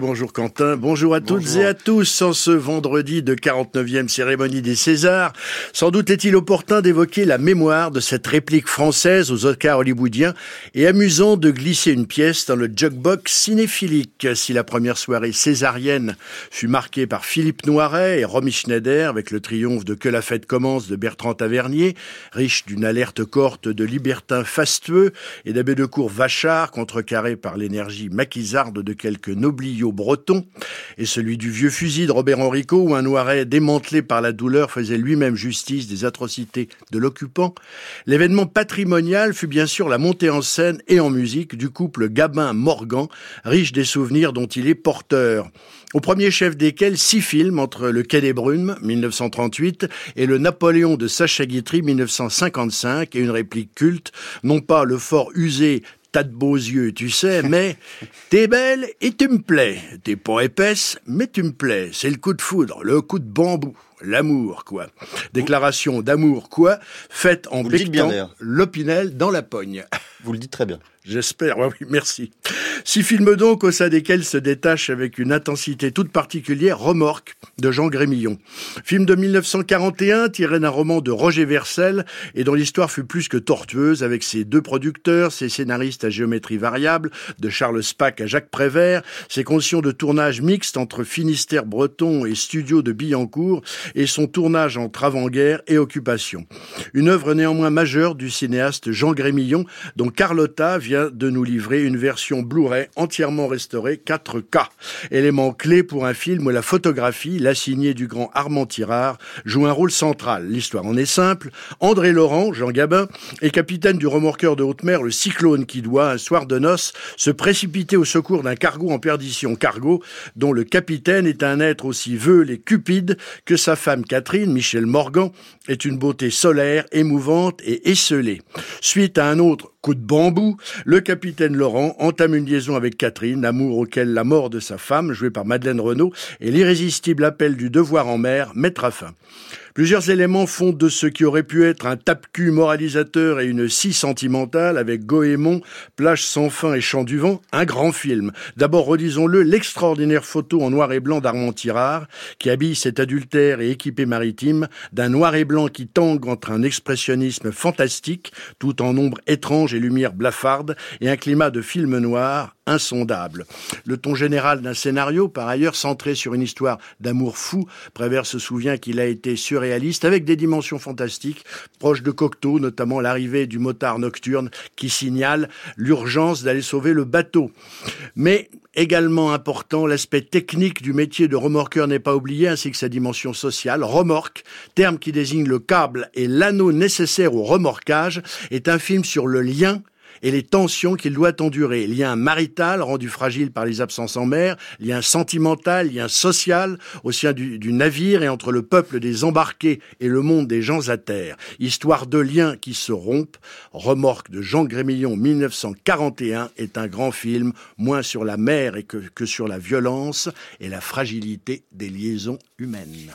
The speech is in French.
Bonjour Quentin, bonjour à toutes et à tous en ce vendredi de 49e cérémonie des Césars. Sans doute est-il opportun d'évoquer la mémoire de cette réplique française aux Oscars hollywoodiens et amusant de glisser une pièce dans le jukebox cinéphilique. Si la première soirée césarienne fut marquée par Philippe Noiret et Romy Schneider avec le triomphe de Que la fête commence de Bertrand Tavernier, riche d'une alerte corte de libertins fastueux et d'abbé de cour vachard contrecarré par l'énergie maquisarde de quelques nobliaux breton, et celui du vieux fusil de Robert Henrico, où un Noiret démantelé par la douleur faisait lui-même justice des atrocités de l'occupant, l'événement patrimonial fut bien sûr la montée en scène et en musique du couple Gabin-Morgan, riche des souvenirs dont il est porteur. Au premier chef desquels six films entre Le Quai des Brumes, 1938, et Le Napoléon de Sacha Guitry, 1955, et une réplique culte, non pas le fort usé T'as de beaux yeux, tu sais, mais t'es belle et tu me plais. T'es pas épaisse, mais tu me plais. C'est le coup de foudre, le coup de bambou. L'amour, quoi. Déclaration d'amour, quoi, faite en bectant l'opinel dans la pogne. Vous le dites très bien. J'espère, oui, merci. Six films donc au sein desquels se détache avec une intensité toute particulière Remorque de Jean Grémillon. Film de 1941 tiré d'un roman de Roger Versel et dont l'histoire fut plus que tortueuse avec ses deux producteurs, ses scénaristes à géométrie variable, de Charles Spack à Jacques Prévert, ses conditions de tournage mixtes entre Finistère breton et studio de Billancourt et son tournage entre avant-guerre et occupation. Une œuvre néanmoins majeure du cinéaste Jean Grémillon dont Carlotta vient de nous livrer une version Blu-ray entièrement restauré 4K. Élément clé pour un film où la photographie, l'assignée du grand Armand Tirard, joue un rôle central. L'histoire en est simple. André Laurent, Jean Gabin, est capitaine du remorqueur de haute mer, le Cyclone, qui doit, un soir de noces, se précipiter au secours d'un cargo en perdition. Cargo dont le capitaine est un être aussi veule et cupide que sa femme Catherine, Michel Morgan, est une beauté solaire, émouvante et esselée. Suite à un autre coup de bambou, le capitaine Laurent entame une liaison avec Catherine, amour auquel la mort de sa femme, jouée par Madeleine Renaud, et l'irrésistible appel du devoir en mer mettra fin. Plusieurs éléments font de ce qui aurait pu être un tape-cul moralisateur et une scie sentimentale avec Goémon, Plage sans fin et Chant du vent, un grand film. D'abord, redisons-le, l'extraordinaire photo en noir et blanc d'Armand Tirard, qui habille cet adultère et équipé maritime d'un noir et blanc qui tangue entre un expressionnisme fantastique, tout en ombre étrange et lumière blafarde, et un climat de film noir insondable. Le ton général d'un scénario, par ailleurs centré sur une histoire d'amour fou, Prévert se souvient qu'il a été surréaliste avec des dimensions fantastiques, proches de Cocteau, notamment l'arrivée du motard nocturne qui signale l'urgence d'aller sauver le bateau. Mais également important, l'aspect technique du métier de remorqueur n'est pas oublié, ainsi que sa dimension sociale. Remorque, terme qui désigne le câble et l'anneau nécessaire au remorquage, est un film sur le lien et les tensions qu'il doit endurer. Lien marital rendu fragile par les absences en mer, lien sentimental, lien social au sein du, navire et entre le peuple des embarqués et le monde des gens à terre. Histoire de liens qui se rompent. Remorque de Jean Grémillon 1941 est un grand film, moins sur la mer et que sur la violence et la fragilité des liaisons humaines.